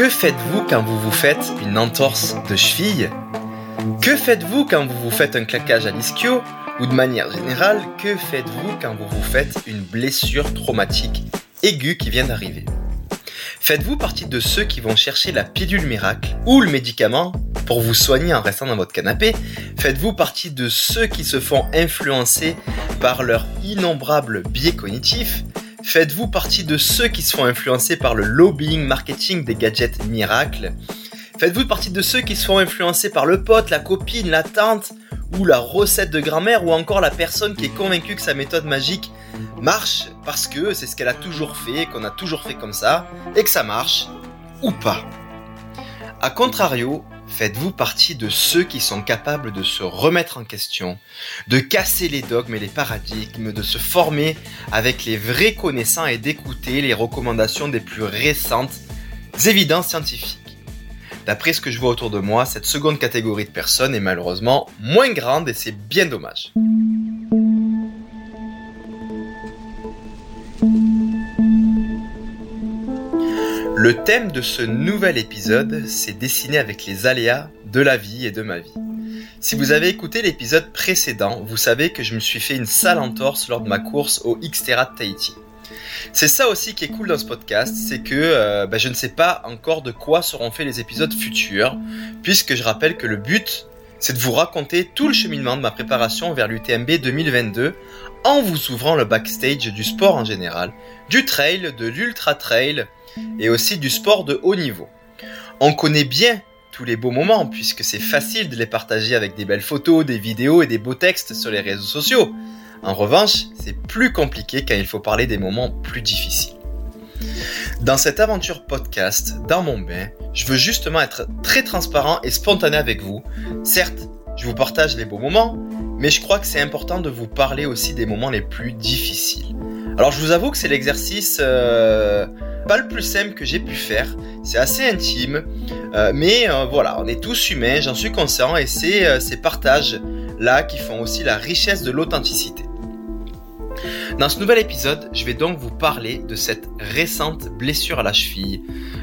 Que faites-vous quand vous vous faites une entorse de cheville? Que faites-vous quand vous vous faites un claquage à l'ischio? Ou de manière générale, que faites-vous quand vous vous faites une blessure traumatique aiguë qui vient d'arriver? Faites-vous partie de ceux qui vont chercher la pilule miracle ou le médicament pour vous soigner en restant dans votre canapé? Faites-vous partie de ceux qui se font influencer par leurs innombrables biais cognitifs Faites-vous partie de ceux qui se font influencer par le lobbying marketing des gadgets miracles? Faites-vous partie de ceux qui se font influencer par le pote, la copine, la tante ou la recette de grand-mère ou encore la personne qui est convaincue que sa méthode magique marche parce que c'est ce qu'elle a toujours fait, qu'on a toujours fait comme ça et que ça marche ou pas? A contrario, Faites-vous partie de ceux qui sont capables de se remettre en question, de casser les dogmes et les paradigmes, de se former avec les vrais connaissants et d'écouter les recommandations des plus récentes évidences scientifiques D'après ce que je vois autour de moi, cette seconde catégorie de personnes est malheureusement moins grande et c'est bien dommage. Le thème de ce nouvel épisode s'est dessiné avec les aléas de la vie et de ma vie. Si vous avez écouté l'épisode précédent, vous savez que je me suis fait une sale entorse lors de ma course au Xterra de Tahiti. C'est ça aussi qui est cool dans ce podcast, c'est que euh, bah, je ne sais pas encore de quoi seront faits les épisodes futurs, puisque je rappelle que le but, c'est de vous raconter tout le cheminement de ma préparation vers l'UTMB 2022 en vous ouvrant le backstage du sport en général, du trail, de l'ultra trail, et aussi du sport de haut niveau. On connaît bien tous les beaux moments puisque c'est facile de les partager avec des belles photos, des vidéos et des beaux textes sur les réseaux sociaux. En revanche, c'est plus compliqué quand il faut parler des moments plus difficiles. Dans cette aventure podcast, dans mon bain, je veux justement être très transparent et spontané avec vous. Certes, je vous partage les beaux moments, mais je crois que c'est important de vous parler aussi des moments les plus difficiles. Alors je vous avoue que c'est l'exercice euh, pas le plus simple que j'ai pu faire. C'est assez intime, euh, mais euh, voilà, on est tous humains, j'en suis conscient, et c'est ces partages-là qui font aussi la richesse de l'authenticité. Dans ce nouvel épisode, je vais donc vous parler de cette récente blessure à la cheville,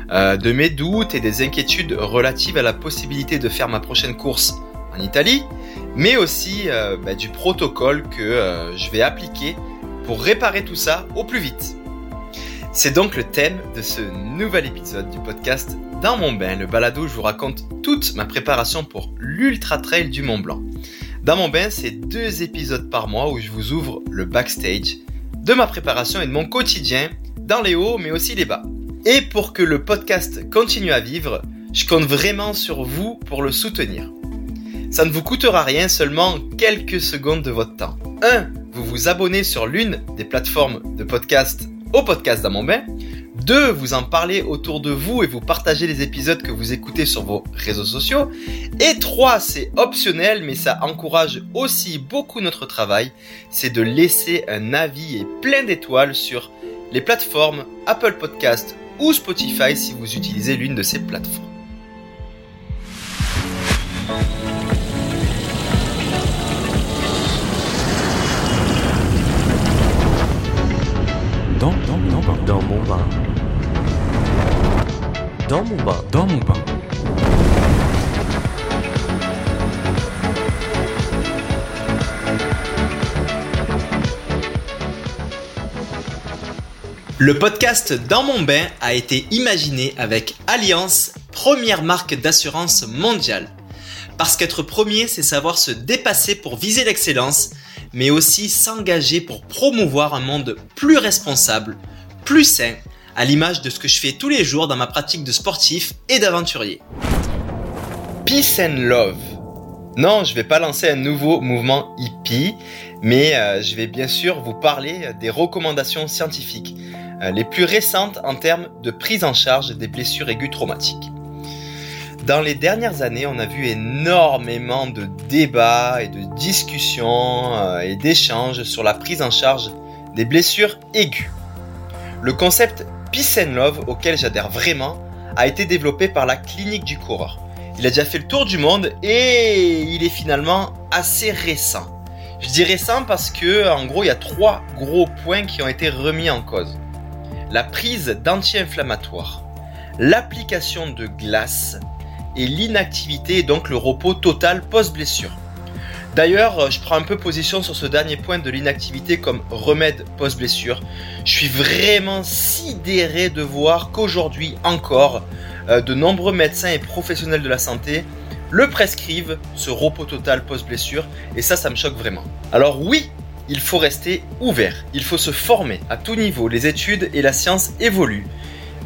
de mes doutes et des inquiétudes relatives à la possibilité de faire ma prochaine course en Italie, mais aussi bah, du protocole que je vais appliquer pour réparer tout ça au plus vite. C'est donc le thème de ce nouvel épisode du podcast Dans mon bain, le balado où je vous raconte toute ma préparation pour l'Ultra Trail du Mont Blanc. Dans mon bain, c'est deux épisodes par mois où je vous ouvre le backstage de ma préparation et de mon quotidien dans les hauts mais aussi les bas. Et pour que le podcast continue à vivre, je compte vraiment sur vous pour le soutenir. Ça ne vous coûtera rien, seulement quelques secondes de votre temps. 1. Vous vous abonnez sur l'une des plateformes de podcast au podcast bain. Deux, vous en parlez autour de vous et vous partagez les épisodes que vous écoutez sur vos réseaux sociaux. Et trois, c'est optionnel, mais ça encourage aussi beaucoup notre travail, c'est de laisser un avis et plein d'étoiles sur les plateformes Apple Podcast ou Spotify si vous utilisez l'une de ces plateformes. Dans, dans, dans, dans, dans mon bain. Dans mon bain. Dans mon bain. Le podcast Dans mon bain a été imaginé avec Alliance, première marque d'assurance mondiale. Parce qu'être premier, c'est savoir se dépasser pour viser l'excellence mais aussi s'engager pour promouvoir un monde plus responsable, plus sain, à l'image de ce que je fais tous les jours dans ma pratique de sportif et d'aventurier. Peace and Love. Non, je vais pas lancer un nouveau mouvement hippie, mais euh, je vais bien sûr vous parler des recommandations scientifiques, euh, les plus récentes en termes de prise en charge des blessures aiguës traumatiques. Dans les dernières années, on a vu énormément de débats et de discussions euh, et d'échanges sur la prise en charge des blessures aiguës. Le concept Peace and Love, auquel j'adhère vraiment, a été développé par la clinique du coureur. Il a déjà fait le tour du monde et il est finalement assez récent. Je dis récent parce que, en gros, il y a trois gros points qui ont été remis en cause. La prise d'anti-inflammatoires, l'application de glace et l'inactivité, donc le repos total post-blessure. D'ailleurs, euh, je prends un peu position sur ce dernier point de l'inactivité comme remède post-blessure. Je suis vraiment sidéré de voir qu'aujourd'hui encore, euh, de nombreux médecins et professionnels de la santé le prescrivent, ce repos total post-blessure, et ça, ça me choque vraiment. Alors oui, il faut rester ouvert, il faut se former à tout niveau, les études et la science évoluent.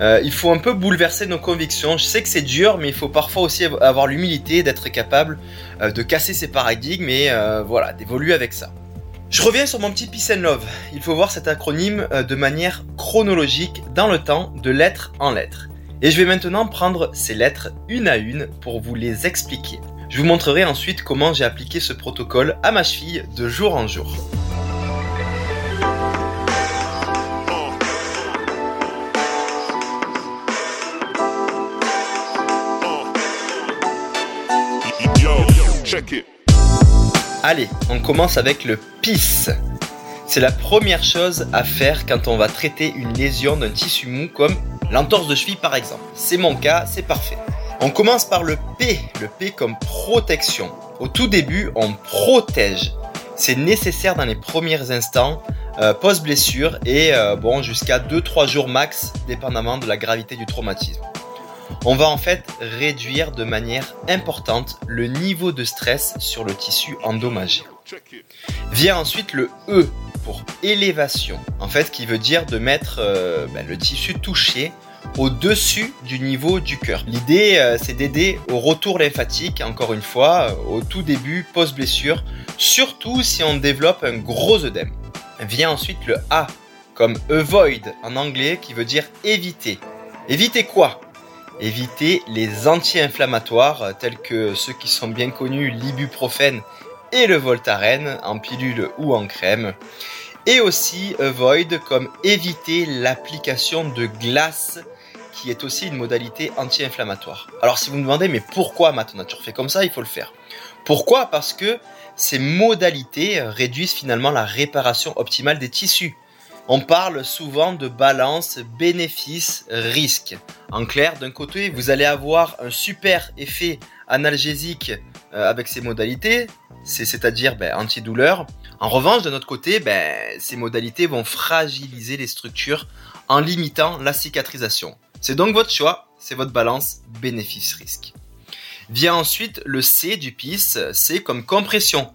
Euh, il faut un peu bouleverser nos convictions. Je sais que c'est dur, mais il faut parfois aussi avoir l'humilité d'être capable euh, de casser ces paradigmes et euh, voilà, d'évoluer avec ça. Je reviens sur mon petit Peace and Love. Il faut voir cet acronyme de manière chronologique dans le temps, de lettre en lettre. Et je vais maintenant prendre ces lettres une à une pour vous les expliquer. Je vous montrerai ensuite comment j'ai appliqué ce protocole à ma cheville de jour en jour. Allez, on commence avec le PIS. C'est la première chose à faire quand on va traiter une lésion d'un tissu mou comme l'entorse de cheville par exemple. C'est mon cas, c'est parfait. On commence par le P, le P comme protection. Au tout début, on protège. C'est nécessaire dans les premiers instants, euh, post-blessure et euh, bon jusqu'à 2-3 jours max, dépendamment de la gravité du traumatisme. On va en fait réduire de manière importante le niveau de stress sur le tissu endommagé. Vient ensuite le E pour élévation, en fait qui veut dire de mettre euh, ben, le tissu touché au-dessus du niveau du cœur. L'idée, euh, c'est d'aider au retour lymphatique, encore une fois, euh, au tout début, post-blessure, surtout si on développe un gros œdème. Vient ensuite le A, comme avoid en anglais, qui veut dire éviter. Éviter quoi? Éviter les anti-inflammatoires, euh, tels que ceux qui sont bien connus, l'ibuprofène et le Voltaren, en pilule ou en crème et aussi avoid comme éviter l'application de glace qui est aussi une modalité anti-inflammatoire. Alors si vous me demandez mais pourquoi Matt Nature fait comme ça, il faut le faire. Pourquoi? Parce que ces modalités réduisent finalement la réparation optimale des tissus. On parle souvent de balance bénéfice-risque. En clair, d'un côté, vous allez avoir un super effet analgésique euh, avec ces modalités, c'est-à-dire ben, antidouleur. En revanche, de notre côté, ben, ces modalités vont fragiliser les structures en limitant la cicatrisation. C'est donc votre choix, c'est votre balance bénéfice-risque. Vient ensuite le C du PIS, c'est comme compression.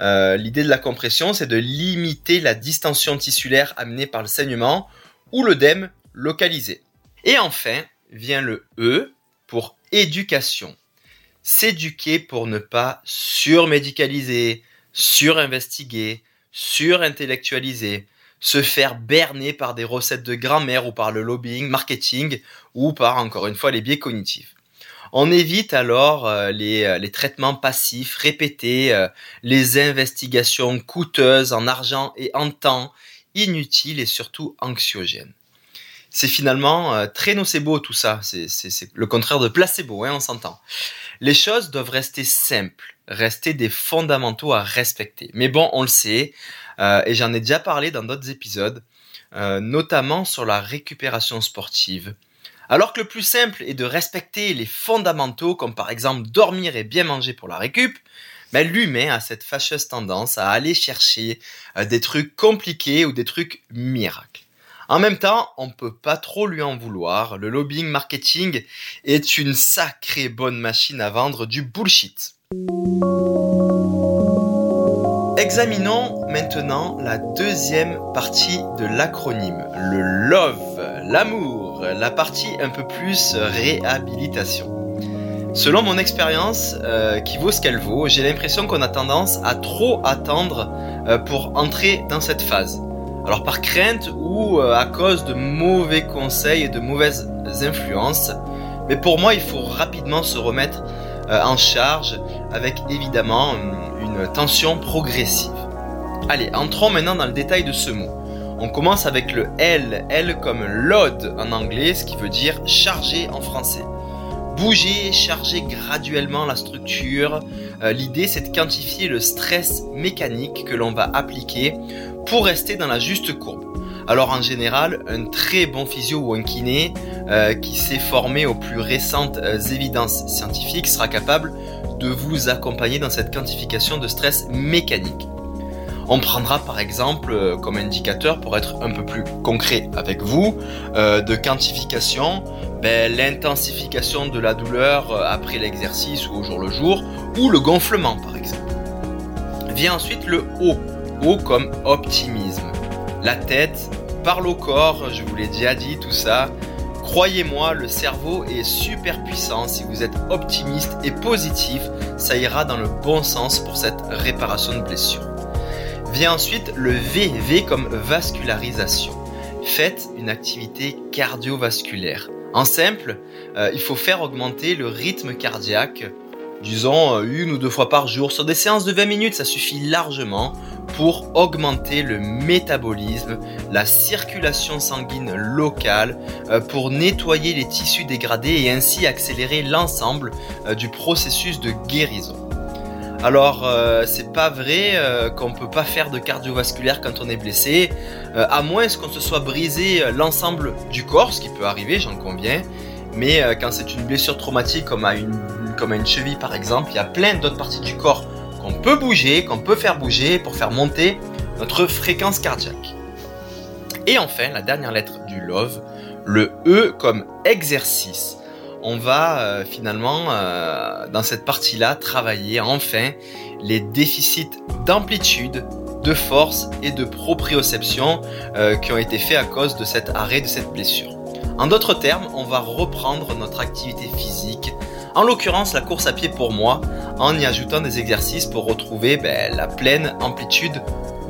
Euh, l'idée de la compression, c'est de limiter la distension tissulaire amenée par le saignement ou l'œdème localisé. Et enfin, vient le E pour éducation. S'éduquer pour ne pas surmédicaliser, surinvestiguer, surintellectualiser, se faire berner par des recettes de grand-mère ou par le lobbying, marketing ou par, encore une fois, les biais cognitifs. On évite alors euh, les, euh, les, traitements passifs répétés, euh, les investigations coûteuses en argent et en temps, inutiles et surtout anxiogènes. C'est finalement très nocebo tout ça, c'est le contraire de placebo, hein, on s'entend. Les choses doivent rester simples, rester des fondamentaux à respecter. Mais bon, on le sait, et j'en ai déjà parlé dans d'autres épisodes, notamment sur la récupération sportive. Alors que le plus simple est de respecter les fondamentaux, comme par exemple dormir et bien manger pour la récup, mais l'humain a cette fâcheuse tendance à aller chercher euh, des trucs compliqués ou des trucs miracles. En même temps, on peut pas trop lui en vouloir. Le lobbying marketing est une sacrée bonne machine à vendre du bullshit. Examinons maintenant la deuxième partie de l'acronyme, le love, l'amour, la partie un peu plus réhabilitation. Selon mon expérience, euh, qui vaut ce qu'elle vaut, j'ai l'impression qu'on a tendance à trop attendre euh, pour entrer dans cette phase. Alors par crainte ou euh, à cause de mauvais conseils et de mauvaises influences. Mais pour moi, il faut rapidement se remettre en charge avec évidemment une tension progressive. Allez, entrons maintenant dans le détail de ce mot. On commence avec le L, L comme load en anglais, ce qui veut dire charger en français. Bouger, charger graduellement la structure. Euh, l'idée, c'est de quantifier le stress mécanique que l'on va appliquer pour rester dans la juste courbe. Alors en général, un très bon physio ou un kiné euh, qui s'est formé aux plus récentes euh, évidences scientifiques sera capable de vous accompagner dans cette quantification de stress mécanique. On prendra par exemple euh, comme indicateur, pour être un peu plus concret avec vous, de quantification ben, l'intensification de la douleur après l'exercice ou au jour le jour, ou le gonflement par exemple. Vient ensuite le O, O comme optimisme. La tête parle au corps, je vous l'ai déjà dit tout ça. Croyez-moi, le cerveau est super puissant. Si vous êtes optimiste et positif, ça ira dans le bon sens pour cette réparation de blessure. Vient ensuite le V, comme vascularisation. Faites une activité cardiovasculaire. En simple, euh, il faut faire augmenter le rythme cardiaque disons euh, une ou deux fois par jour. Sur des séances de 20 minutes, ça suffit largement pour augmenter le métabolisme, la circulation sanguine locale, euh, pour nettoyer les tissus dégradés et ainsi accélérer l'ensemble du processus de guérison. Alors, c'est pas vrai qu'on peut pas faire de cardiovasculaire quand on est blessé, à moins qu'on se soit brisé l'ensemble du corps, ce qui peut arriver, j'en conviens. Mais quand c'est une blessure traumatique comme à comme une cheville par exemple, il y a plein d'autres parties du corps qu'on peut bouger, qu'on peut faire bouger pour faire monter notre fréquence cardiaque. Et enfin, la dernière lettre du love, le E comme exercice. On va euh, finalement, euh, dans cette partie-là, travailler enfin les déficits d'amplitude, de force et de proprioception euh, qui ont été faits à cause de cet arrêt, de cette blessure. En d'autres termes, on va reprendre notre activité physique en l'occurrence, la course à pied pour moi, en y ajoutant des exercices pour retrouver ben, la pleine amplitude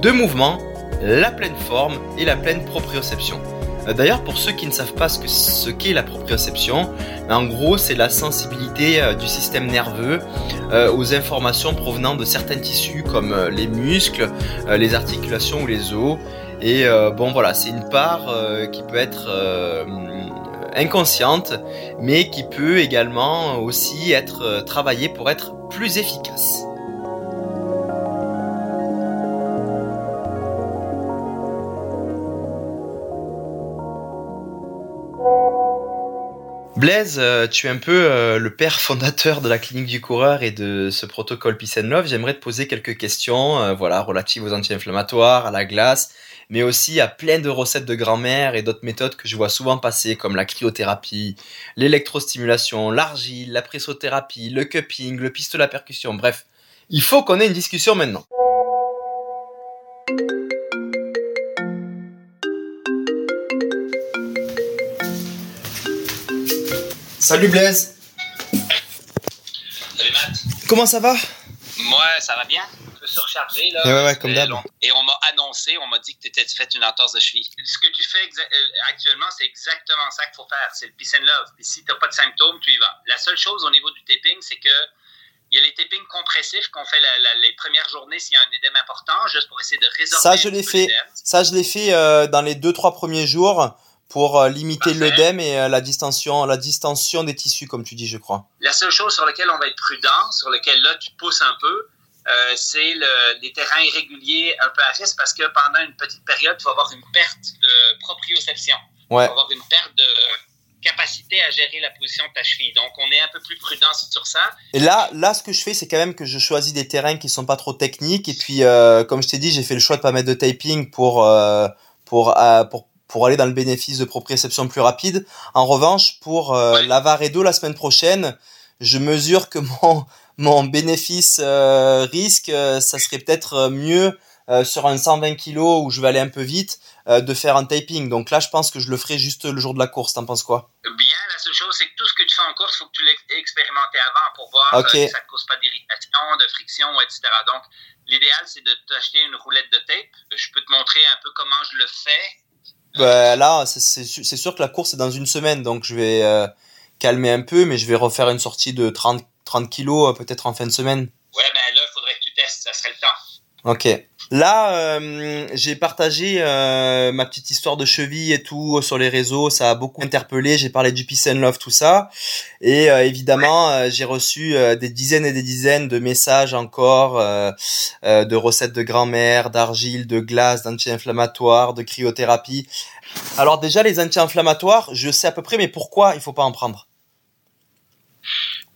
de mouvement, la pleine forme et la pleine proprioception. Euh, d'ailleurs, pour ceux qui ne savent pas ce qu'est la proprioception, en gros, c'est la sensibilité euh, du système nerveux euh, aux informations provenant de certains tissus comme les muscles, les articulations ou les os. Et bon, voilà, c'est une part qui peut être inconsciente, mais qui peut également aussi être travaillée pour être plus efficace. Blaise, euh, tu es un peu euh, le père fondateur de la clinique du coureur et de ce protocole Peace and Love. J'aimerais te poser quelques questions, voilà, relatives aux anti-inflammatoires, à la glace mais aussi à plein de recettes de grand-mère et d'autres méthodes que je vois souvent passer, comme la cryothérapie, l'électrostimulation, l'argile, la pressothérapie, le cupping, le pistolet à percussion, bref. Il faut qu'on ait une discussion maintenant. Salut Blaise. Salut Matt. Comment ça va? Moi, ça va bien surchargé. Là, ouais, ouais, comme d'hab. Et on m'a annoncé, on m'a dit que tu étais fait une entorse de cheville. Ce que tu fais euh, actuellement, c'est exactement ça qu'il faut faire. C'est le peace and love. Puis si tu n'as pas de symptômes, tu y vas. La seule chose au niveau du taping, c'est que il y a les tapings compressifs qu'on fait les premières journées s'il y a un édème important, juste pour essayer de résorber. Ça, je l'ai fait. Ça, je l'ai fait euh, dans les deux, trois premiers jours pour euh, limiter l'œdème et la distension, la distension des tissus, comme tu dis, je crois. La seule chose sur laquelle on va être prudent, sur laquelle là tu pousses un peu, euh, c'est le, les terrains irréguliers un peu à risque parce que pendant une petite période, tu vas avoir une perte de proprioception. Ouais. Tu vas avoir une perte de capacité à gérer la position de ta cheville. Donc, on est un peu plus prudent sur ça. Et là, là, ce que je fais, c'est quand même que je choisis des terrains qui sont pas trop techniques. Et puis, euh, comme je t'ai dit, j'ai fait le choix de pas mettre de taping pour, euh, pour, euh, pour, pour aller dans le bénéfice de proprioception plus rapide. En revanche, pour euh, ouais. l'Avaredo la semaine prochaine, je mesure que mon, mon bénéfice euh, risque, euh, ça serait peut-être euh, mieux sur un 120 kg où je vais aller un peu vite de faire un taping. Donc là, je pense que je le ferai juste le jour de la course. T'en penses quoi? Bien, la seule chose, c'est que tout ce que tu fais en course, il faut que tu l'aies expérimenté avant pour voir okay. ça ne cause pas d'irritation, de friction, etc. Donc, l'idéal, c'est de t'acheter une roulette de tape. Je peux te montrer un peu comment je le fais. Bah, là, c'est sûr que la course est dans une semaine, donc je vais euh, calmer un peu, mais je vais refaire une sortie de 30 30 kilos euh, peut-être en fin de semaine Ouais, ben là, il faudrait que tu testes, ça serait le temps. Ok. Là, euh, j'ai partagé euh, ma petite histoire de cheville et tout sur les réseaux. Ça a beaucoup interpellé. J'ai parlé du peace and love, tout ça. Et euh, évidemment, j'ai reçu des dizaines et des dizaines de messages encore de recettes de grand-mère, d'argile, de glace, d'anti-inflammatoires, de cryothérapie. Alors déjà, les anti-inflammatoires, je sais à peu près, mais pourquoi il faut pas en prendre?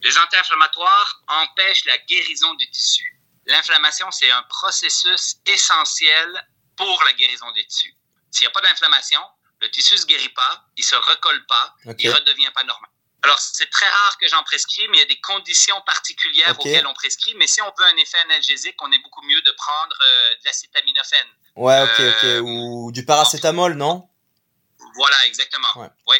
Les anti-inflammatoires empêchent la guérison du tissu l'inflammation, c'est un processus essentiel pour la guérison des tissus. S'il n'y a pas d'inflammation, le tissu ne se guérit pas, il se recolle pas, il ne redevient pas normal. Alors, c'est très rare que j'en prescris, mais il y a des conditions particulières auxquelles on prescrit. Mais si on veut un effet analgésique, on est beaucoup mieux de prendre euh, de l'acétaminophène. Ouais, ok, ok. Euh, Ou du paracétamol, non? Voilà, exactement. Ouais. Oui.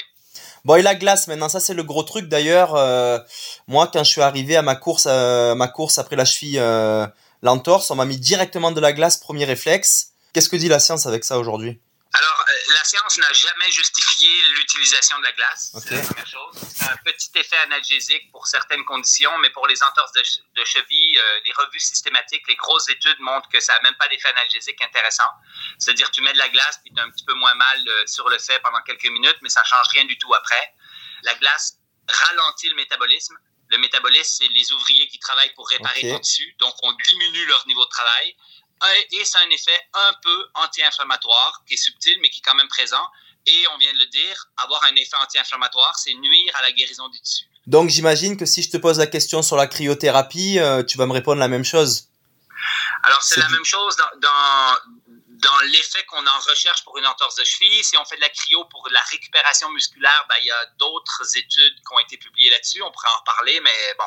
Bon, et la glace maintenant, ça c'est le gros truc d'ailleurs. Euh, moi, quand je suis arrivé à ma course, euh, ma course après la cheville euh, l'entorse, on m'a mis directement de la glace, premier réflexe. Qu'est-ce que dit la science avec ça aujourd'hui? Alors, euh, la science n'a jamais justifié l'utilisation de la glace. C'est la première chose. C'est un petit effet analgésique pour certaines conditions, mais pour les entorses de, cheville, euh, les revues systématiques, les grosses études montrent que ça n'a même pas d'effet analgésique intéressant. C'est-à-dire, tu mets de la glace, puis tu as un petit peu moins mal euh, sur le fait pendant quelques minutes, mais ça change rien du tout après. La glace ralentit le métabolisme. Le métabolisme, c'est les ouvriers qui travaillent pour réparer okay. ton tissu. Donc, on diminue leur niveau de travail et c'est un effet un peu anti-inflammatoire, qui est subtil, mais qui est quand même présent. Et on vient de le dire, avoir un effet anti-inflammatoire, c'est nuire à la guérison du tissu. Donc j'imagine que si je te pose la question sur la cryothérapie, euh, tu vas me répondre la même chose. Alors c'est la même chose dans, dans, dans l'effet qu'on en recherche pour une entorse de cheville. Si on fait de la cryo pour la récupération musculaire, ben, il y a d'autres études qui ont été publiées là-dessus. On pourrait en reparler, mais bon.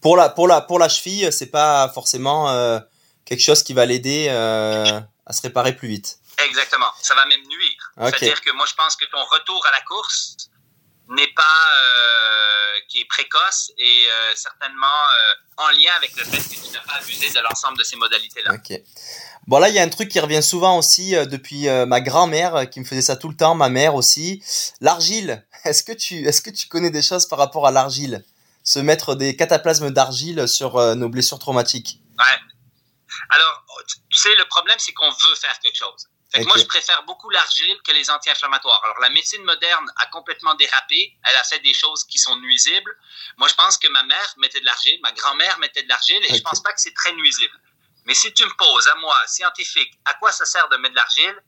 Pour la, pour la, pour la cheville, c'est pas forcément... Euh quelque chose qui va l'aider euh, à se réparer plus vite. Exactement. Ça va même nuire. C'est-à-dire que moi, je pense que ton retour à la course n'est pas euh, qui est précoce et euh, certainement en lien avec le fait que tu n'as pas abusé de l'ensemble de ces modalités-là. Ok. Bon là, il y a un truc qui revient souvent aussi depuis ma grand-mère qui me faisait ça tout le temps, ma mère aussi. L'argile. Est-ce que tu est-ce que tu connais des choses par rapport à l'argile? Se mettre des cataplasmes d'argile sur nos blessures traumatiques? Ouais. Alors, tu sais, le problème, c'est qu'on veut faire quelque chose. Fait que moi, je préfère beaucoup l'argile que les anti-inflammatoires. Alors, la médecine moderne a complètement dérapé. Elle a fait des choses qui sont nuisibles. Moi, je pense que ma mère mettait de l'argile, ma grand-mère mettait de l'argile, et je pense pas que c'est très nuisible. Mais si tu me poses à moi, scientifique, à quoi ça sert de mettre de l'argile,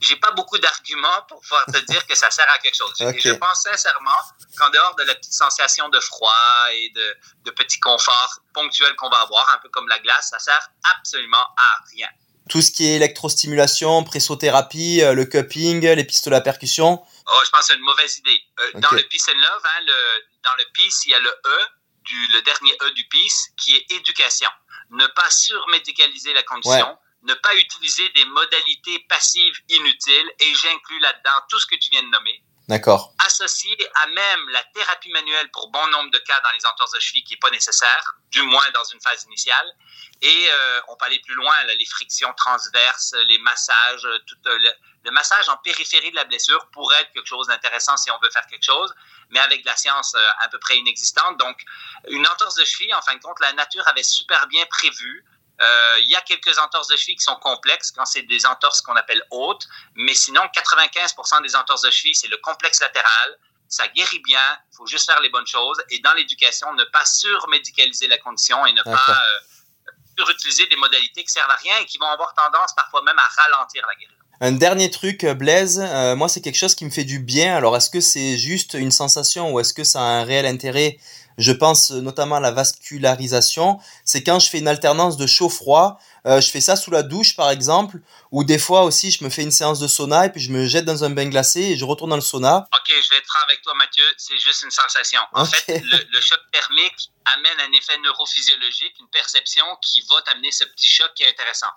j'ai pas beaucoup d'arguments pour pouvoir te dire que ça sert à quelque chose. Je pense sincèrement qu'en dehors de la petite sensation de froid et de, de petit confort ponctuel qu'on va avoir, un peu comme la glace, ça sert absolument à rien. Tout ce qui est électrostimulation, pressothérapie, euh, le cupping, les pistolets à percussion. Oh, je pense que c'est une mauvaise idée. Euh, dans le Peace and Love, hein, le, dans le Peace, il y a le E, du, le dernier E du Peace, qui est éducation. Ne pas surmédicaliser la condition ne pas utiliser des modalités passives inutiles, et j'inclus là-dedans tout ce que tu viens de nommer. D'accord. Associé à même la thérapie manuelle pour bon nombre de cas dans les entorses de cheville qui n'est pas nécessaire, du moins dans une phase initiale. Et euh, on peut aller plus loin, là, les frictions transverses, les massages, tout euh, le, le, massage en périphérie de la blessure pourrait être quelque chose d'intéressant si on veut faire quelque chose, mais avec de la science euh, à peu près inexistante. Donc, une entorse de cheville, en fin de compte, la nature avait super bien prévu euh, il y a quelques entorses de cheville qui sont complexes quand c'est des entorses qu'on appelle hautes, mais sinon 95% des entorses de cheville, c'est le complexe latéral. Ça guérit bien, il faut juste faire les bonnes choses. Et dans l'éducation, ne pas surmédicaliser la condition et ne pas euh, surutiliser des modalités qui servent à rien et qui vont avoir tendance parfois même à ralentir la guérison. Un dernier truc, euh, Blaise, euh, moi c'est quelque chose qui me fait du bien. Alors est-ce que c'est juste une sensation ou est-ce que ça a un réel intérêt je pense notamment à la vascularisation, c'est quand je fais une alternance de chaud-froid, euh, je fais ça sous la douche par exemple, ou des fois aussi je me fais une séance de sauna et puis je me jette dans un bain glacé et je retourne dans le sauna. Ok, je vais être franc avec toi Mathieu, c'est juste une sensation. En fait, le, le, choc thermique amène un effet neurophysiologique, une perception qui va t'amener ce petit choc qui est intéressant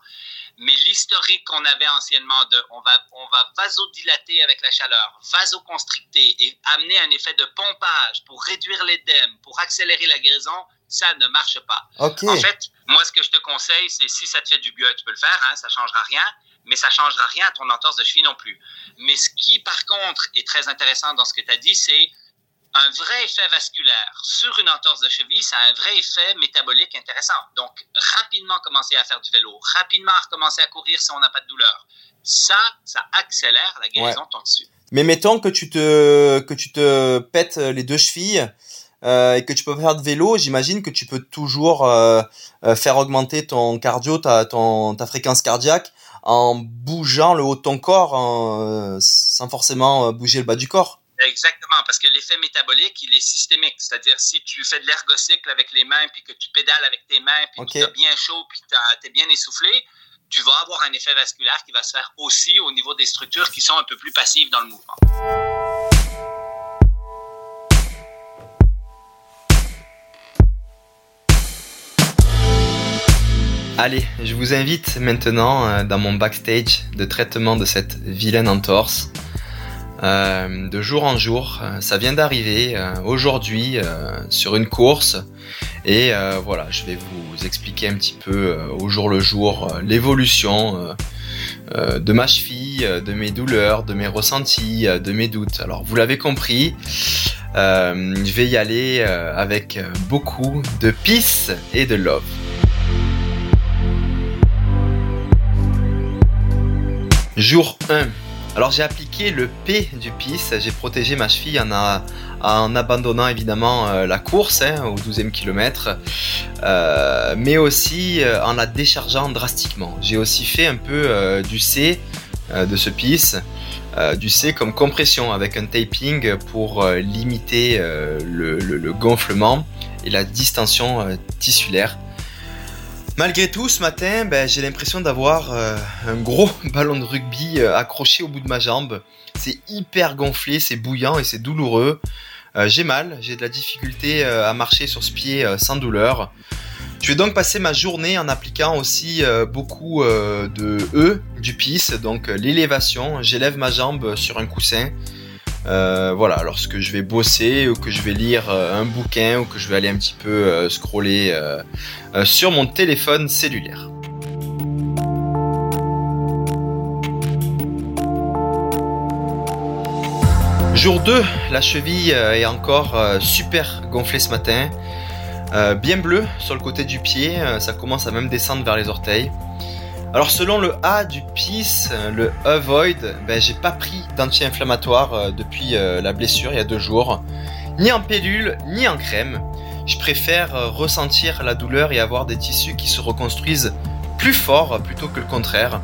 mais l'historique qu'on avait anciennement de on va, on va vasodilater avec la chaleur, vasoconstricter et amener un effet de pompage pour réduire l'édème, pour accélérer la guérison, ça ne marche pas. En fait, moi, ce que je te conseille, c'est si ça te fait du bien, tu peux le faire, hein, ça changera rien, mais ça changera rien à ton entorse de cheville non plus. Mais ce qui, par contre, est très intéressant dans ce que tu as dit, c'est un vrai effet vasculaire sur une entorse de cheville, ça a un vrai effet métabolique intéressant. Donc, rapidement commencer à faire du vélo, rapidement recommencer à courir si on n'a pas de douleur. Ça, ça accélère la guérison de ton tissu. Mais mettons que tu te, que tu te pètes les deux chevilles euh, et que tu peux faire de vélo, j'imagine que tu peux toujours euh, euh, faire augmenter ton cardio, ta, ton, ta fréquence cardiaque en bougeant le haut de ton corps sans forcément bouger le bas du corps. Exactement, parce que l'effet métabolique, il est systémique. C'est-à-dire, si tu fais de l'ergocycle avec les mains, puis que tu pédales avec tes mains, puis que tu as bien chaud, puis tu es bien essoufflé, tu vas avoir un effet vasculaire qui va se faire aussi au niveau des structures qui sont un peu plus passives dans le mouvement. Allez, je vous invite maintenant euh, dans mon backstage de traitement de cette vilaine entorse. Euh, de jour en jour, euh, ça vient d'arriver aujourd'hui sur une course et voilà, je vais vous expliquer un petit peu au jour le jour l'évolution de ma cheville, de mes douleurs, de mes ressentis, de mes doutes. Alors vous l'avez compris, je vais y aller avec beaucoup de peace et de love. Jour 1. Alors j'ai appliqué le P du PIS, j'ai protégé ma cheville en, abandonnant évidemment euh, la course hein, au 12e kilomètre, euh, mais aussi euh, en la déchargeant drastiquement. J'ai aussi fait un peu du C de ce PIS, du C comme compression avec un taping pour limiter le, gonflement et la distension tissulaire. Malgré tout, ce matin, ben, j'ai l'impression d'avoir euh, un gros ballon de rugby euh, accroché au bout de ma jambe. C'est hyper gonflé, c'est bouillant et c'est douloureux. Euh, j'ai mal, j'ai de la difficulté à marcher sur ce pied sans douleur. Je vais donc passer ma journée en appliquant aussi beaucoup de E du PIS, donc l'élévation. J'élève ma jambe sur un coussin euh, voilà, lorsque je vais bosser ou que je vais lire euh, un bouquin ou que je vais aller un petit peu euh, scroller sur mon téléphone cellulaire. Jour 2, la cheville est encore super gonflée ce matin. bien bleue sur le côté du pied, ça commence à même descendre vers les orteils. Alors selon le A du PIS, le Avoid, ben, j'ai pas pris d'anti-inflammatoire euh, depuis euh, la blessure il y a deux jours, ni en pilule, ni en crème. Je préfère euh, ressentir la douleur et avoir des tissus qui se reconstruisent plus fort plutôt que le contraire.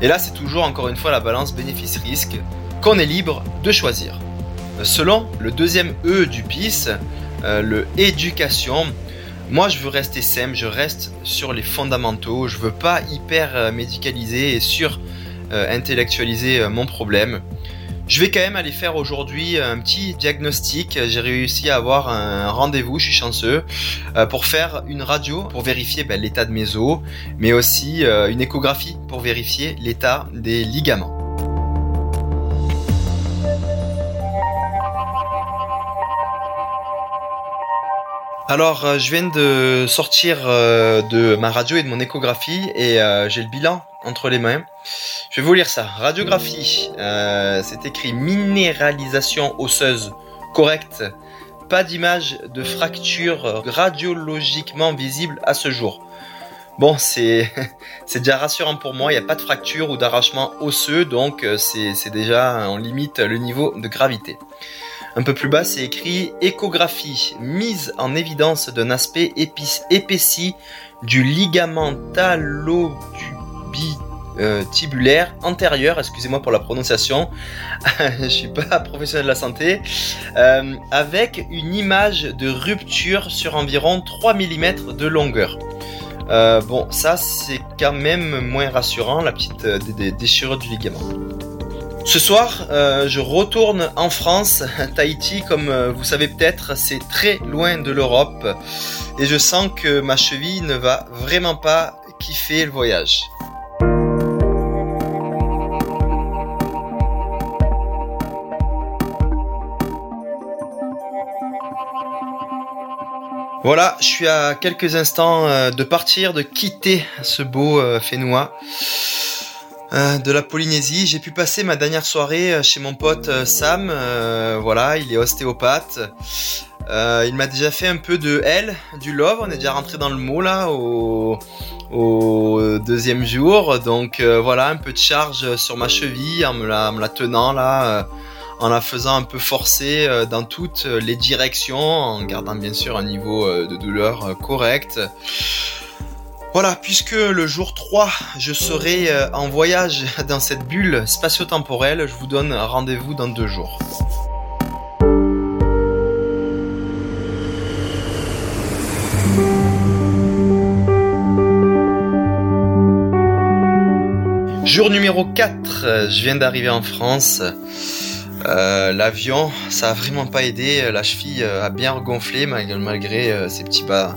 Et là c'est toujours encore une fois la balance bénéfice-risque qu'on est libre de choisir. Selon le deuxième E du PIS, le éducation, moi, je veux rester simple, je reste sur les fondamentaux, je veux pas hyper euh, médicaliser et sur euh, intellectualiser euh, mon problème. Je vais quand même aller faire aujourd'hui un petit diagnostic. J'ai réussi à avoir un rendez-vous, je suis chanceux, pour faire une radio pour vérifier ben, l'état de mes os, mais aussi une échographie pour vérifier l'état des ligaments. Alors, euh, je viens de sortir euh, de ma radio et de mon échographie et euh, j'ai le bilan entre les mains. Je vais vous lire ça. Radiographie, c'est écrit minéralisation osseuse correcte. Pas d'image de fracture radiologiquement visible à ce jour. Bon, c'est déjà rassurant pour moi. Il n'y a pas de fracture ou d'arrachement osseux, donc c'est déjà on limite le niveau de gravité. Un peu plus bas, c'est écrit échographie, mise en évidence d'un aspect épaissi du ligament talotubulaire antérieur, excusez-moi pour la prononciation, je suis pas professionnel de la santé, euh, avec une image de rupture sur environ 3 mm de longueur. Euh, bon, ça c'est quand même moins rassurant, la petite euh, déchirure du ligament. Ce soir, euh, je retourne en France. Tahiti, comme euh, vous savez peut-être, c'est très loin de l'Europe. Et je sens que ma cheville ne va vraiment pas kiffer le voyage. Voilà, je suis à quelques instants euh, de partir, de quitter ce beau Fénois. Euh, de la Polynésie. J'ai pu passer ma dernière soirée chez mon pote Sam. voilà, il est ostéopathe. il m'a déjà fait un peu de L, du love. On est déjà rentré dans le mot là au, deuxième jour. Donc voilà, un peu de charge sur ma cheville en me la, me la tenant là en la faisant un peu forcer euh, dans toutes les directions, en gardant bien sûr un niveau euh, de douleur euh, correct. Voilà, puisque le jour 3, je serai en voyage dans cette bulle spatio-temporelle, je vous donne rendez-vous dans deux jours. Jour numéro 4, je viens d'arriver en France. Euh, l'avion, ça a vraiment pas aidé. La cheville euh, a bien regonflé malgré, euh, ces petits bas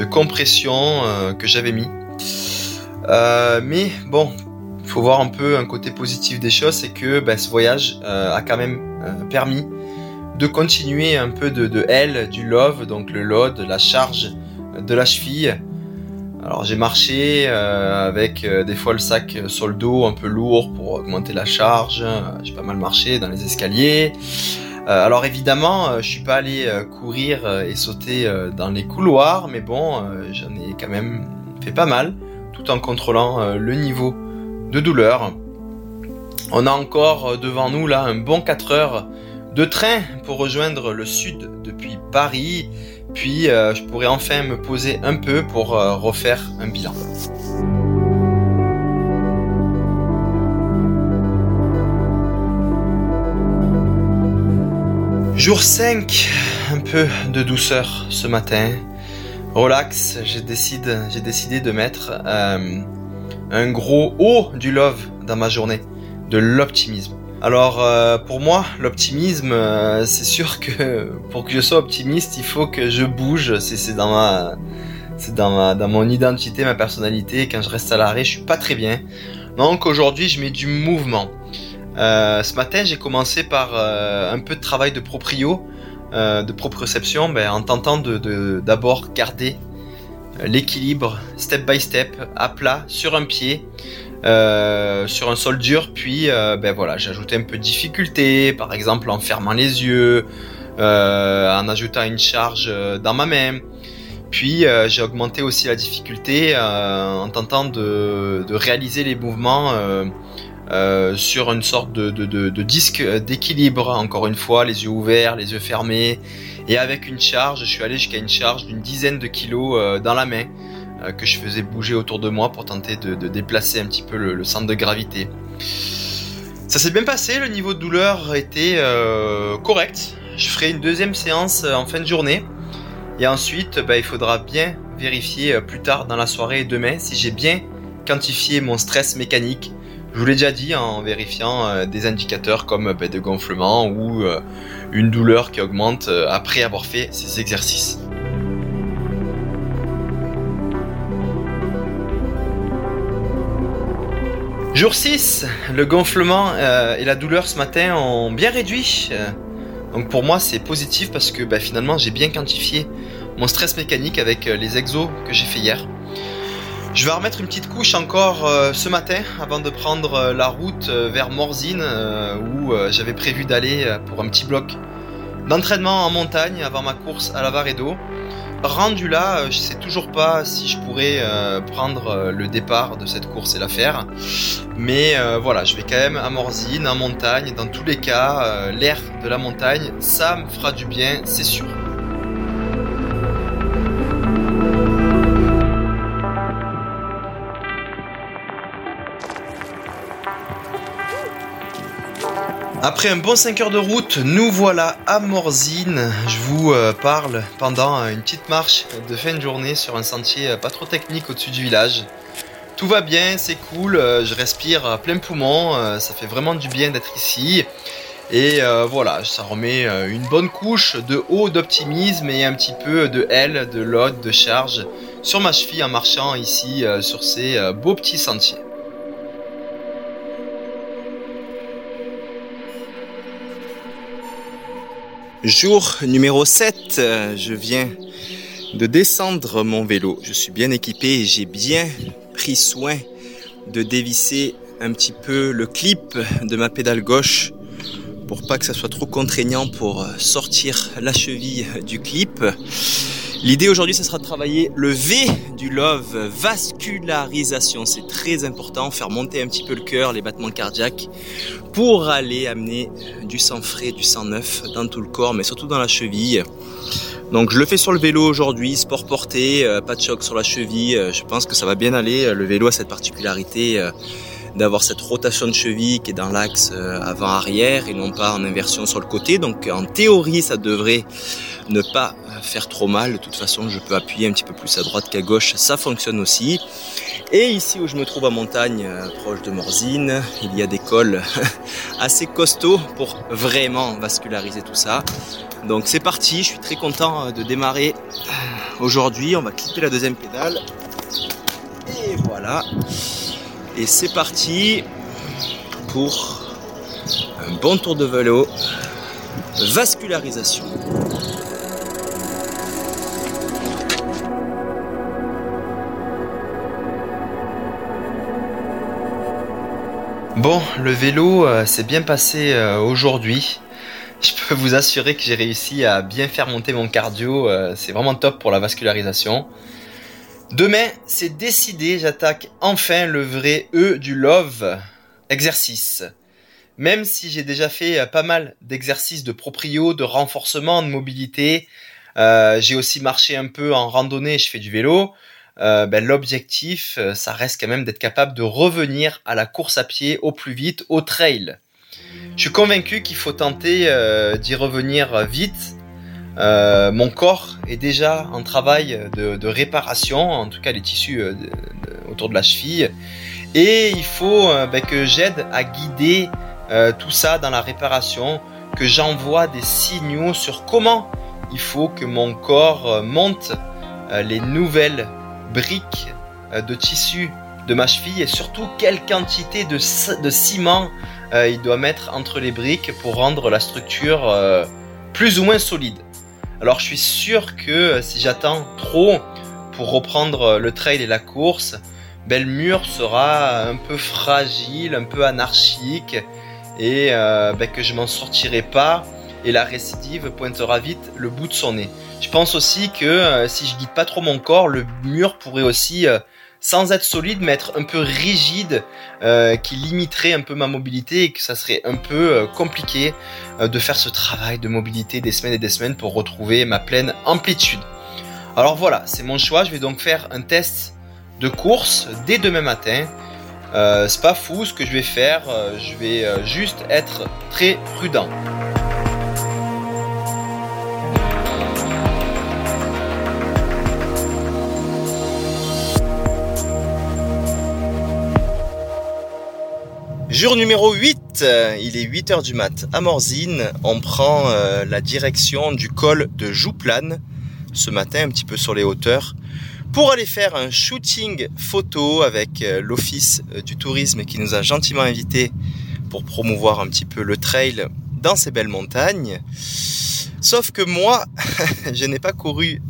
de compression que j'avais mis. mais bon, il faut voir un peu un côté positif des choses, c'est que ben, ce voyage a quand même permis de continuer un peu de, de L, du love, donc le load, la charge de la cheville alors j'ai marché euh, avec euh, des fois le sac sur le dos un peu lourd pour augmenter la charge. J'ai pas mal marché dans les escaliers. Euh, alors évidemment, je suis pas allé courir et sauter dans les couloirs, mais bon, j'en ai quand même fait pas mal, tout en contrôlant le niveau de douleur. On a encore devant nous là un bon 4 heures de train pour rejoindre le sud depuis Paris puis euh, je pourrais enfin me poser un peu pour euh, refaire un bilan. Jour 5, un peu de douceur ce matin. Relax, j'ai décidé, décidé de mettre euh, un gros haut du love dans ma journée, de l'optimisme. Alors euh, pour moi, l'optimisme, euh, c'est sûr que pour que je sois optimiste, il faut que je bouge. C'est dans ma, c'est dans ma, dans mon identité, ma personnalité. Quand je reste à l'arrêt, je suis pas très bien. Donc aujourd'hui, je mets du mouvement. Euh, ce matin, j'ai commencé par un peu de travail de proprio, de proprioception, en tentant de d'abord garder l'équilibre step by step à plat sur un pied euh, sur un sol dur, puis euh, ben voilà, j'ai ajouté un peu de difficulté, par exemple en fermant les yeux, euh, en ajoutant une charge dans ma main. Puis j'ai augmenté aussi la difficulté en tentant de, réaliser les mouvements sur une sorte de, disque d'équilibre, encore une fois, les yeux ouverts, les yeux fermés, et avec une charge, je suis allé jusqu'à une charge d'une dizaine de kilos dans la main. Euh, que je faisais bouger autour de moi pour tenter de, déplacer un petit peu le, centre de gravité. Ça s'est bien passé, le niveau de douleur était euh, correct. Je ferai une deuxième séance euh, en fin de journée. Et ensuite, bah, il faudra bien vérifier plus tard dans la soirée et demain si j'ai bien quantifié mon stress mécanique. Je vous l'ai déjà dit en vérifiant des indicateurs comme bah, de gonflement ou une douleur qui augmente après avoir fait ces exercices. Jour 6, le gonflement euh, et la douleur ce matin ont bien réduit. Euh, donc pour moi c'est positif parce que bah, finalement j'ai bien quantifié mon stress mécanique avec euh, les exos que j'ai fait hier. Je vais remettre une petite couche encore ce matin avant de prendre la route vers Morzine où j'avais prévu d'aller pour un petit bloc d'entraînement en montagne avant ma course à la Varedo. Rendu là, euh, je sais toujours pas si je pourrais euh, prendre euh, le départ de cette course et la faire. Mais voilà, je vais quand même à Morzine, en montagne. Dans tous les cas, l'air de la montagne, ça me fera du bien, c'est sûr. Après un bon 5 heures de route, nous voilà à Morzine. Je vous euh, parle pendant euh, une petite marche de fin de journée sur un sentier euh, pas trop technique au-dessus du village. Tout va bien, c'est cool, je respire plein poumon, ça fait vraiment du bien d'être ici. Et voilà, ça remet une bonne couche de haut d'optimisme et un petit peu de L, de load, de charge sur ma cheville en marchant ici sur ces beaux petits sentiers. Jour numéro 7, je viens de descendre mon vélo. Je suis bien équipé et j'ai bien pris soin de dévisser un petit peu le clip de ma pédale gauche pour pas que ça soit trop contraignant pour sortir la cheville du clip. L'idée aujourd'hui, ce sera de travailler le V du love, vascularisation. C'est très important, faire monter un petit peu le cœur, les battements cardiaques, pour aller amener du sang frais, du sang neuf dans tout le corps, mais surtout dans la cheville. Donc je le fais sur le vélo aujourd'hui, sport porté, euh, pas de choc sur la cheville. Euh, je pense que ça va bien aller. Le vélo a cette particularité euh, d'avoir cette rotation de cheville qui est dans l'axe avant-arrière et non pas en inversion sur le côté. Donc en théorie, ça devrait ne pas faire trop mal. De toute façon, je peux appuyer un petit peu plus à droite qu'à gauche, ça fonctionne aussi. Et ici où je me trouve à montagne, proche de Morzine, il y a des cols assez costauds pour vraiment vasculariser tout ça. Donc c'est parti, je suis très content euh, de démarrer euh, aujourd'hui. On va clipper la deuxième pédale. Et voilà. Et c'est parti pour un bon tour de vélo. Vascularisation. Bon, le vélo euh, s'est bien passé aujourd'hui je peux vous assurer que j'ai réussi à bien faire monter mon cardio. Euh, c'est vraiment top pour la vascularisation. Demain, c'est décidé, j'attaque enfin le vrai E du love, exercice. Même si j'ai déjà fait euh, pas mal d'exercices de proprio, de renforcement, de mobilité, euh, j'ai aussi marché un peu en randonnée, je fais du vélo. Ben, l'objectif, ça reste quand même d'être capable de revenir à la course à pied au plus vite, au trail. Je suis convaincu qu'il faut tenter euh, d'y revenir vite. Euh, mon corps est déjà en travail de, réparation, en tout cas les tissus euh, autour de la cheville. Et il faut ben, que j'aide à guider tout ça dans la réparation, que j'envoie des signaux sur comment il faut que mon corps monte les nouvelles briques de tissu de ma cheville et surtout quelle quantité de, ciment euh, il doit mettre entre les briques pour rendre la structure euh, plus ou moins solide. Alors je suis sûr que euh, si j'attends trop pour reprendre le trail et la course, le mur sera un peu fragile, un peu anarchique et ben, que je m'en sortirai pas et la récidive pointera vite le bout de son nez. Je pense aussi que si je guide pas trop mon corps, le mur pourrait aussi sans être solide, mais être un peu rigide, euh, qui limiterait un peu ma mobilité et que ça serait un peu euh, compliqué euh, de faire ce travail de mobilité des semaines et des semaines pour retrouver ma pleine amplitude. Alors voilà, c'est mon choix. Je vais donc faire un test de course dès demain matin. c'est pas fou ce que je vais faire. je vais juste être très prudent. Jour numéro 8, il est 8h du mat à Morzine. On prend euh, la direction du col de Jouplane ce matin, un petit peu sur les hauteurs, pour aller faire un shooting photo avec euh, l'Office euh, du tourisme qui nous a gentiment invités pour promouvoir un petit peu le trail dans ces belles montagnes. Sauf que moi, je n'ai pas couru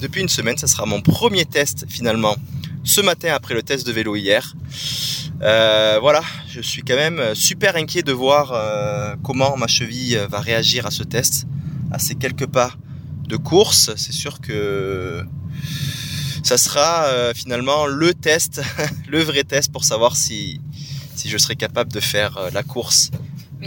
depuis une semaine, ça sera mon premier test finalement ce matin après le test de vélo hier. Euh, voilà, je suis quand même super inquiet de voir euh, comment ma cheville va réagir à ce test, à ces quelques pas de course. C'est sûr que ça sera euh, finalement le test, le vrai test pour savoir si je serai capable de faire la course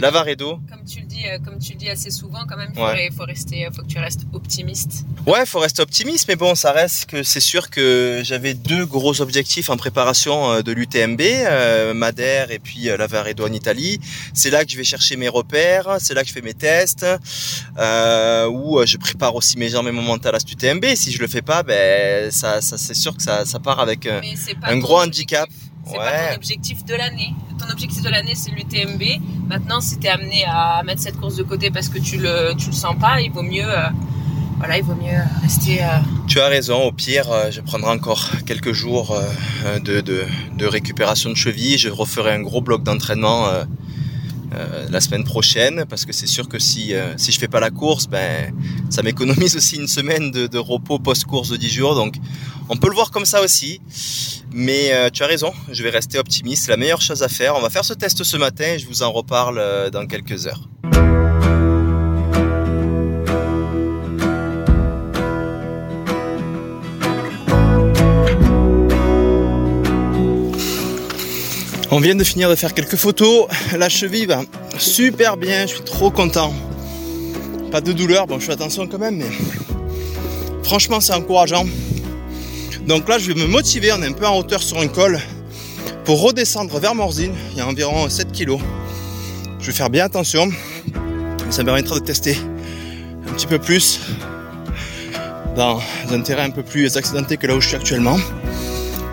Lavaredo. Comme tu le dis, euh, comme tu le dis assez souvent, quand même, il faut, rester, faut que tu restes optimiste. Ouais, faut rester optimiste, mais bon, ça reste que c'est sûr que j'avais deux gros objectifs en préparation euh, de l'UTMB, euh, Madère et puis Lavaredo en Italie. C'est là que je vais chercher mes repères, c'est là que je fais mes tests, euh, où je prépare aussi mes jambes et mon mental à cette UTMB. Si je le fais pas, ben ça, ça c'est sûr que ça, ça part avec un gros handicap. C'est pas ton objectif de l'année. Ton objectif de l'année, c'est l'UTMB. Maintenant, si tu es amené à mettre cette course de côté parce que tu le, tu le sens pas, il vaut mieux, euh, voilà, il vaut mieux rester. Euh, tu as raison. Au pire, euh, je prendrai encore quelques jours de, de, de, récupération de cheville. Je referai un gros bloc d'entraînement euh, la semaine prochaine parce que c'est sûr que si euh, si je fais pas la course, ben ça m'économise aussi une semaine de, repos post-course de 10 jours. Donc on peut le voir comme ça aussi. Mais euh, tu as raison, je vais rester optimiste. La meilleure chose à faire. On va faire ce test ce matin et je vous en reparle dans quelques heures. On vient de finir de faire quelques photos. La cheville va super bien, je suis trop content. Pas de douleur, bon je fais attention quand même, mais franchement c'est encourageant. Donc là je vais me motiver, on est un peu en hauteur sur un col, pour redescendre vers Morzine, il y a environ 7 kg. Je vais faire bien attention, ça me permettra de tester un petit peu plus dans un terrain un peu plus accidenté que là où je suis actuellement.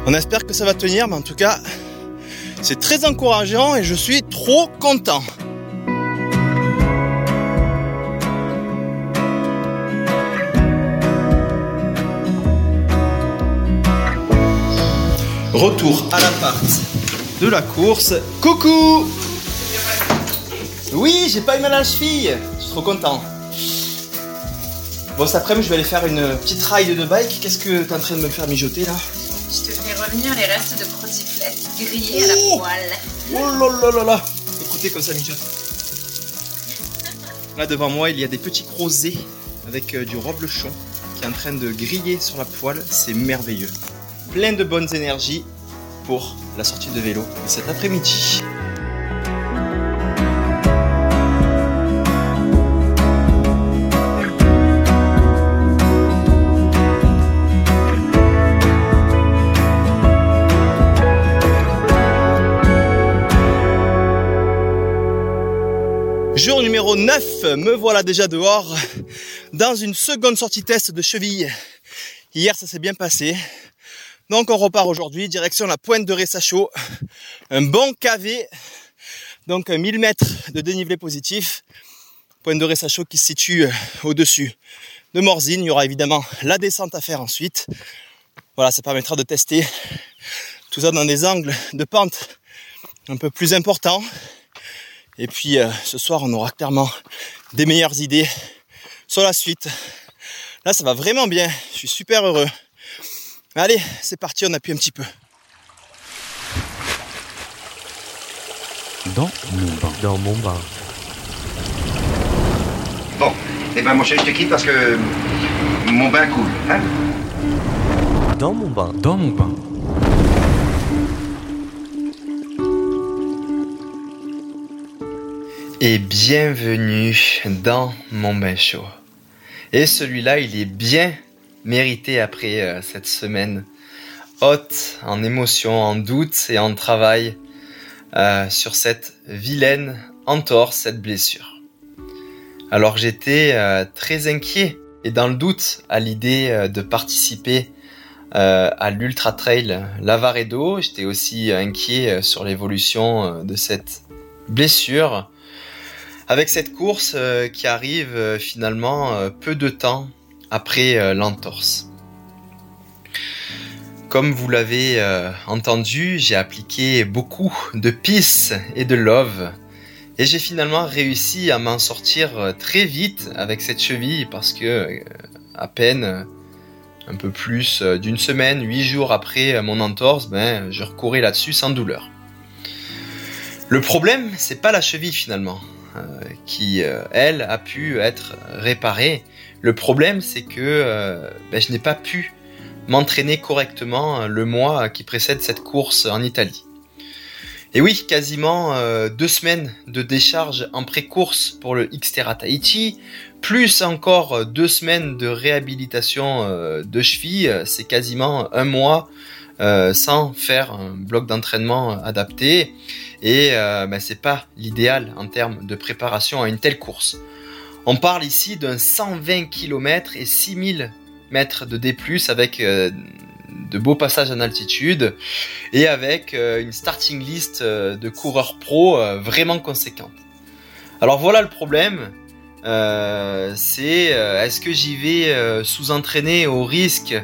On espère que ça va tenir, mais en tout cas, c'est très encourageant et je suis trop content. Retour à l'appart de la course. Coucou Oui, j'ai pas eu mal à la cheville. Je suis trop content. Bon, cet après-midi, je vais aller faire une petite ride de bike. Qu'est-ce que t'es en train de me faire mijoter là? Revenir les restes de croziflette grillés à la Oh poêle. Oh là là là là Écoutez comme ça mijote. Là devant moi, il y a des petits crozets avec euh, du reblochon qui est en train de griller sur la poêle. C'est merveilleux. Plein de bonnes énergies pour la sortie de vélo de cet après-midi. Numéro 9, me voilà déjà dehors dans une seconde sortie test de cheville. Hier, ça s'est bien passé. Donc on repart aujourd'hui, direction la pointe de Ressachaud. Un bon KV, donc 1000 mètres de dénivelé positif. Pointe de Ressachaud qui se situe euh, au-dessus de Morzine. Il y aura évidemment la descente à faire ensuite. Voilà, ça permettra de tester tout ça dans des angles de pente un peu plus importants. Et puis euh, ce soir, on aura clairement des meilleures idées sur la suite. Là, ça va vraiment bien. Je suis super heureux. Allez, c'est parti, on appuie un petit peu. Dans mon bain. Dans mon bain. Bon, eh ben mon cher, je te quitte parce que mon bain coule. Hein? Dans mon bain. Dans mon bain. Et bienvenue dans mon bain chaud. Et celui-là, il est bien mérité après euh, cette semaine haute en émotions, en doutes et en travail euh, sur cette vilaine entorse, cette blessure. Alors j'étais euh, très inquiet et dans le doute à l'idée de participer à l'Ultra Trail Lavaredo. J'étais aussi inquiet sur l'évolution de cette blessure avec cette course euh, qui arrive euh, finalement euh, peu de temps après l'entorse. Comme vous l'avez entendu, j'ai appliqué beaucoup de peace et de love et j'ai finalement réussi à m'en sortir très vite avec cette cheville parce que à peine un peu plus d'une semaine, huit jours après mon entorse, ben, je recourais là-dessus sans douleur. Le problème, c'est pas la cheville finalement, qui euh, elle a pu être réparée. Le problème, c'est que euh, ben, je n'ai pas pu m'entraîner correctement euh, le mois qui précède cette course en Italie. Et oui, quasiment euh, deux semaines de décharge en pré-course pour le Xterra Tahiti, plus encore euh, deux semaines de réhabilitation euh, de cheville, euh, c'est quasiment un mois euh, sans faire un bloc d'entraînement adapté. Et euh, ben, c'est pas l'idéal en termes de préparation à une telle course. On parle ici d'un 120 km et 6000 mètres de D+, avec euh, de beaux passages en altitude et avec euh, une starting list euh, de coureurs pro euh, vraiment conséquente. Alors voilà le problème, euh, c'est euh, est-ce que j'y vais euh, sous-entraîner au risque euh,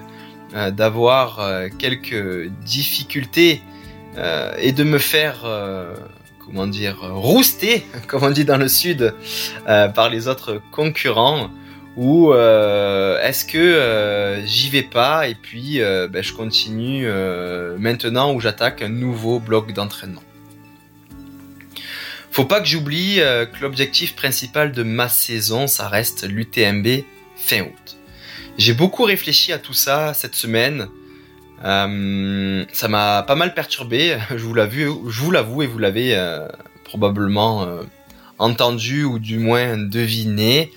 d'avoir euh, quelques difficultés euh, et de me faire, euh, comment dire, rousté, comme on dit dans le sud, par les autres concurrents ou est-ce que j'y vais pas et puis ben, je continue maintenant où j'attaque un nouveau bloc d'entraînement faut pas que j'oublie euh, que l'objectif principal de ma saison, ça reste l'UTMB fin août. J'ai beaucoup réfléchi à tout ça cette semaine. Euh, ça m'a pas mal perturbé, je vous l'avoue, et vous l'avez euh, probablement entendu ou du moins deviné.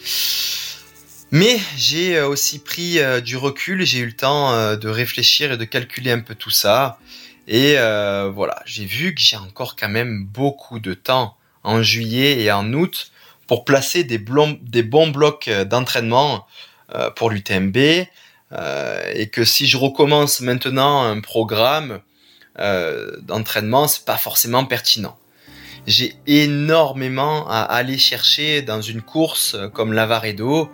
Mais j'ai aussi pris du recul, j'ai eu le temps de réfléchir et de calculer un peu tout ça. Et voilà, j'ai vu que j'ai encore quand même beaucoup de temps en juillet et en août pour placer des, bons blocs euh, d'entraînement euh, pour l'UTMB euh, et que si je recommence maintenant un programme d'entraînement, c'est pas forcément pertinent. J'ai énormément à aller chercher dans une course comme l'Avaredo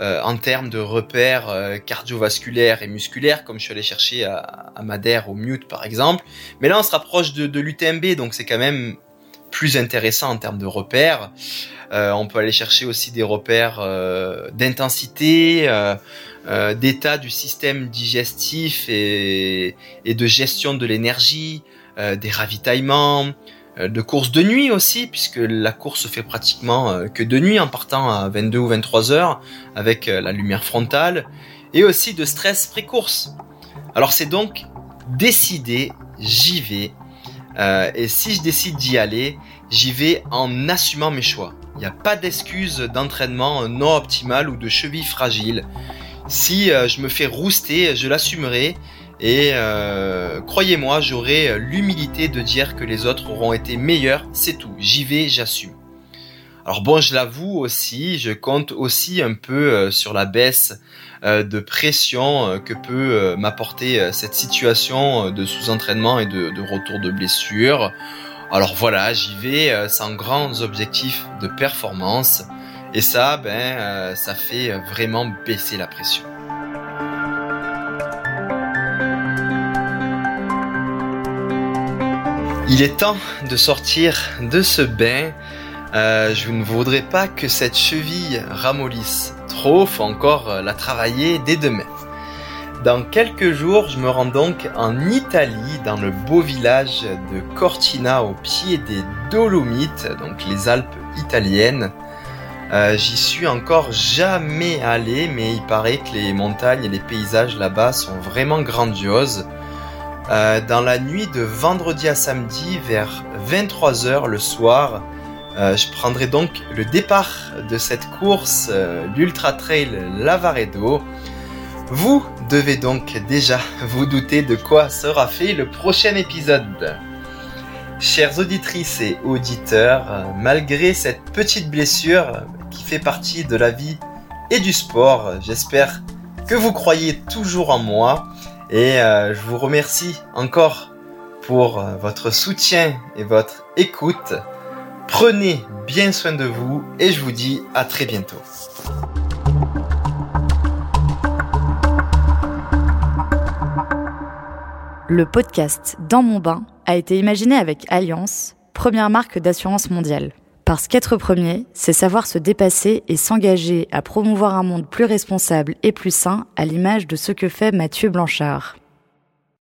en termes de repères cardiovasculaires et musculaires, comme je suis allé chercher à, Madère au Mute par exemple. Mais là, on se rapproche de l'UTMB, donc c'est quand même plus intéressant en termes de repères. Euh, on peut aller chercher aussi des repères euh, d'intensité, euh, d'état du système digestif et, de gestion de l'énergie, des ravitaillements, de courses de nuit aussi, puisque la course se fait pratiquement que de nuit en partant à 22 ou 23 heures avec la lumière frontale, et aussi de stress pré-course. Alors c'est donc décidé, j'y vais, euh, et si je décide d'y aller, j'y vais en assumant mes choix. Il n'y a pas d'excuse d'entraînement non optimal ou de cheville fragile. Si euh, je me fais rouster, je l'assumerai. Et euh, croyez-moi, j'aurai l'humilité de dire que les autres auront été meilleurs. C'est tout. J'y vais, j'assume. Alors bon, je l'avoue aussi, je compte aussi un peu sur la baisse euh, de pression euh, que peut euh, m'apporter cette situation de sous-entraînement et de, retour de blessure. Alors voilà, j'y vais sans grands objectifs de performance et ça, ben, ça fait vraiment baisser la pression. Il est temps de sortir de ce bain. je ne voudrais pas que cette cheville ramollisse trop, faut encore euh, la travailler dès demain. Dans quelques jours, je me rends donc en Italie, dans le beau village de Cortina, au pied des Dolomites, donc les Alpes italiennes. Euh, j'y suis encore jamais allé, mais il paraît que les montagnes et les paysages là-bas sont vraiment grandioses. Euh, dans la nuit de vendredi à samedi, vers 23h le soir, euh, je prendrai donc le départ de cette course, euh, l'Ultra Trail Lavaredo. Vous devez donc déjà vous douter de quoi sera fait le prochain épisode. Chères auditrices et auditeurs, euh, malgré cette petite blessure qui fait partie de la vie et du sport, j'espère que vous croyez toujours en moi et je vous remercie encore pour votre soutien et votre écoute. Prenez bien soin de vous et je vous dis à très bientôt. Le podcast Dans mon bain a été imaginé avec Alliance, première marque d'assurance mondiale. Parce qu'être premier, c'est savoir se dépasser et s'engager à promouvoir un monde plus responsable et plus sain à l'image de ce que fait Mathieu Blanchard.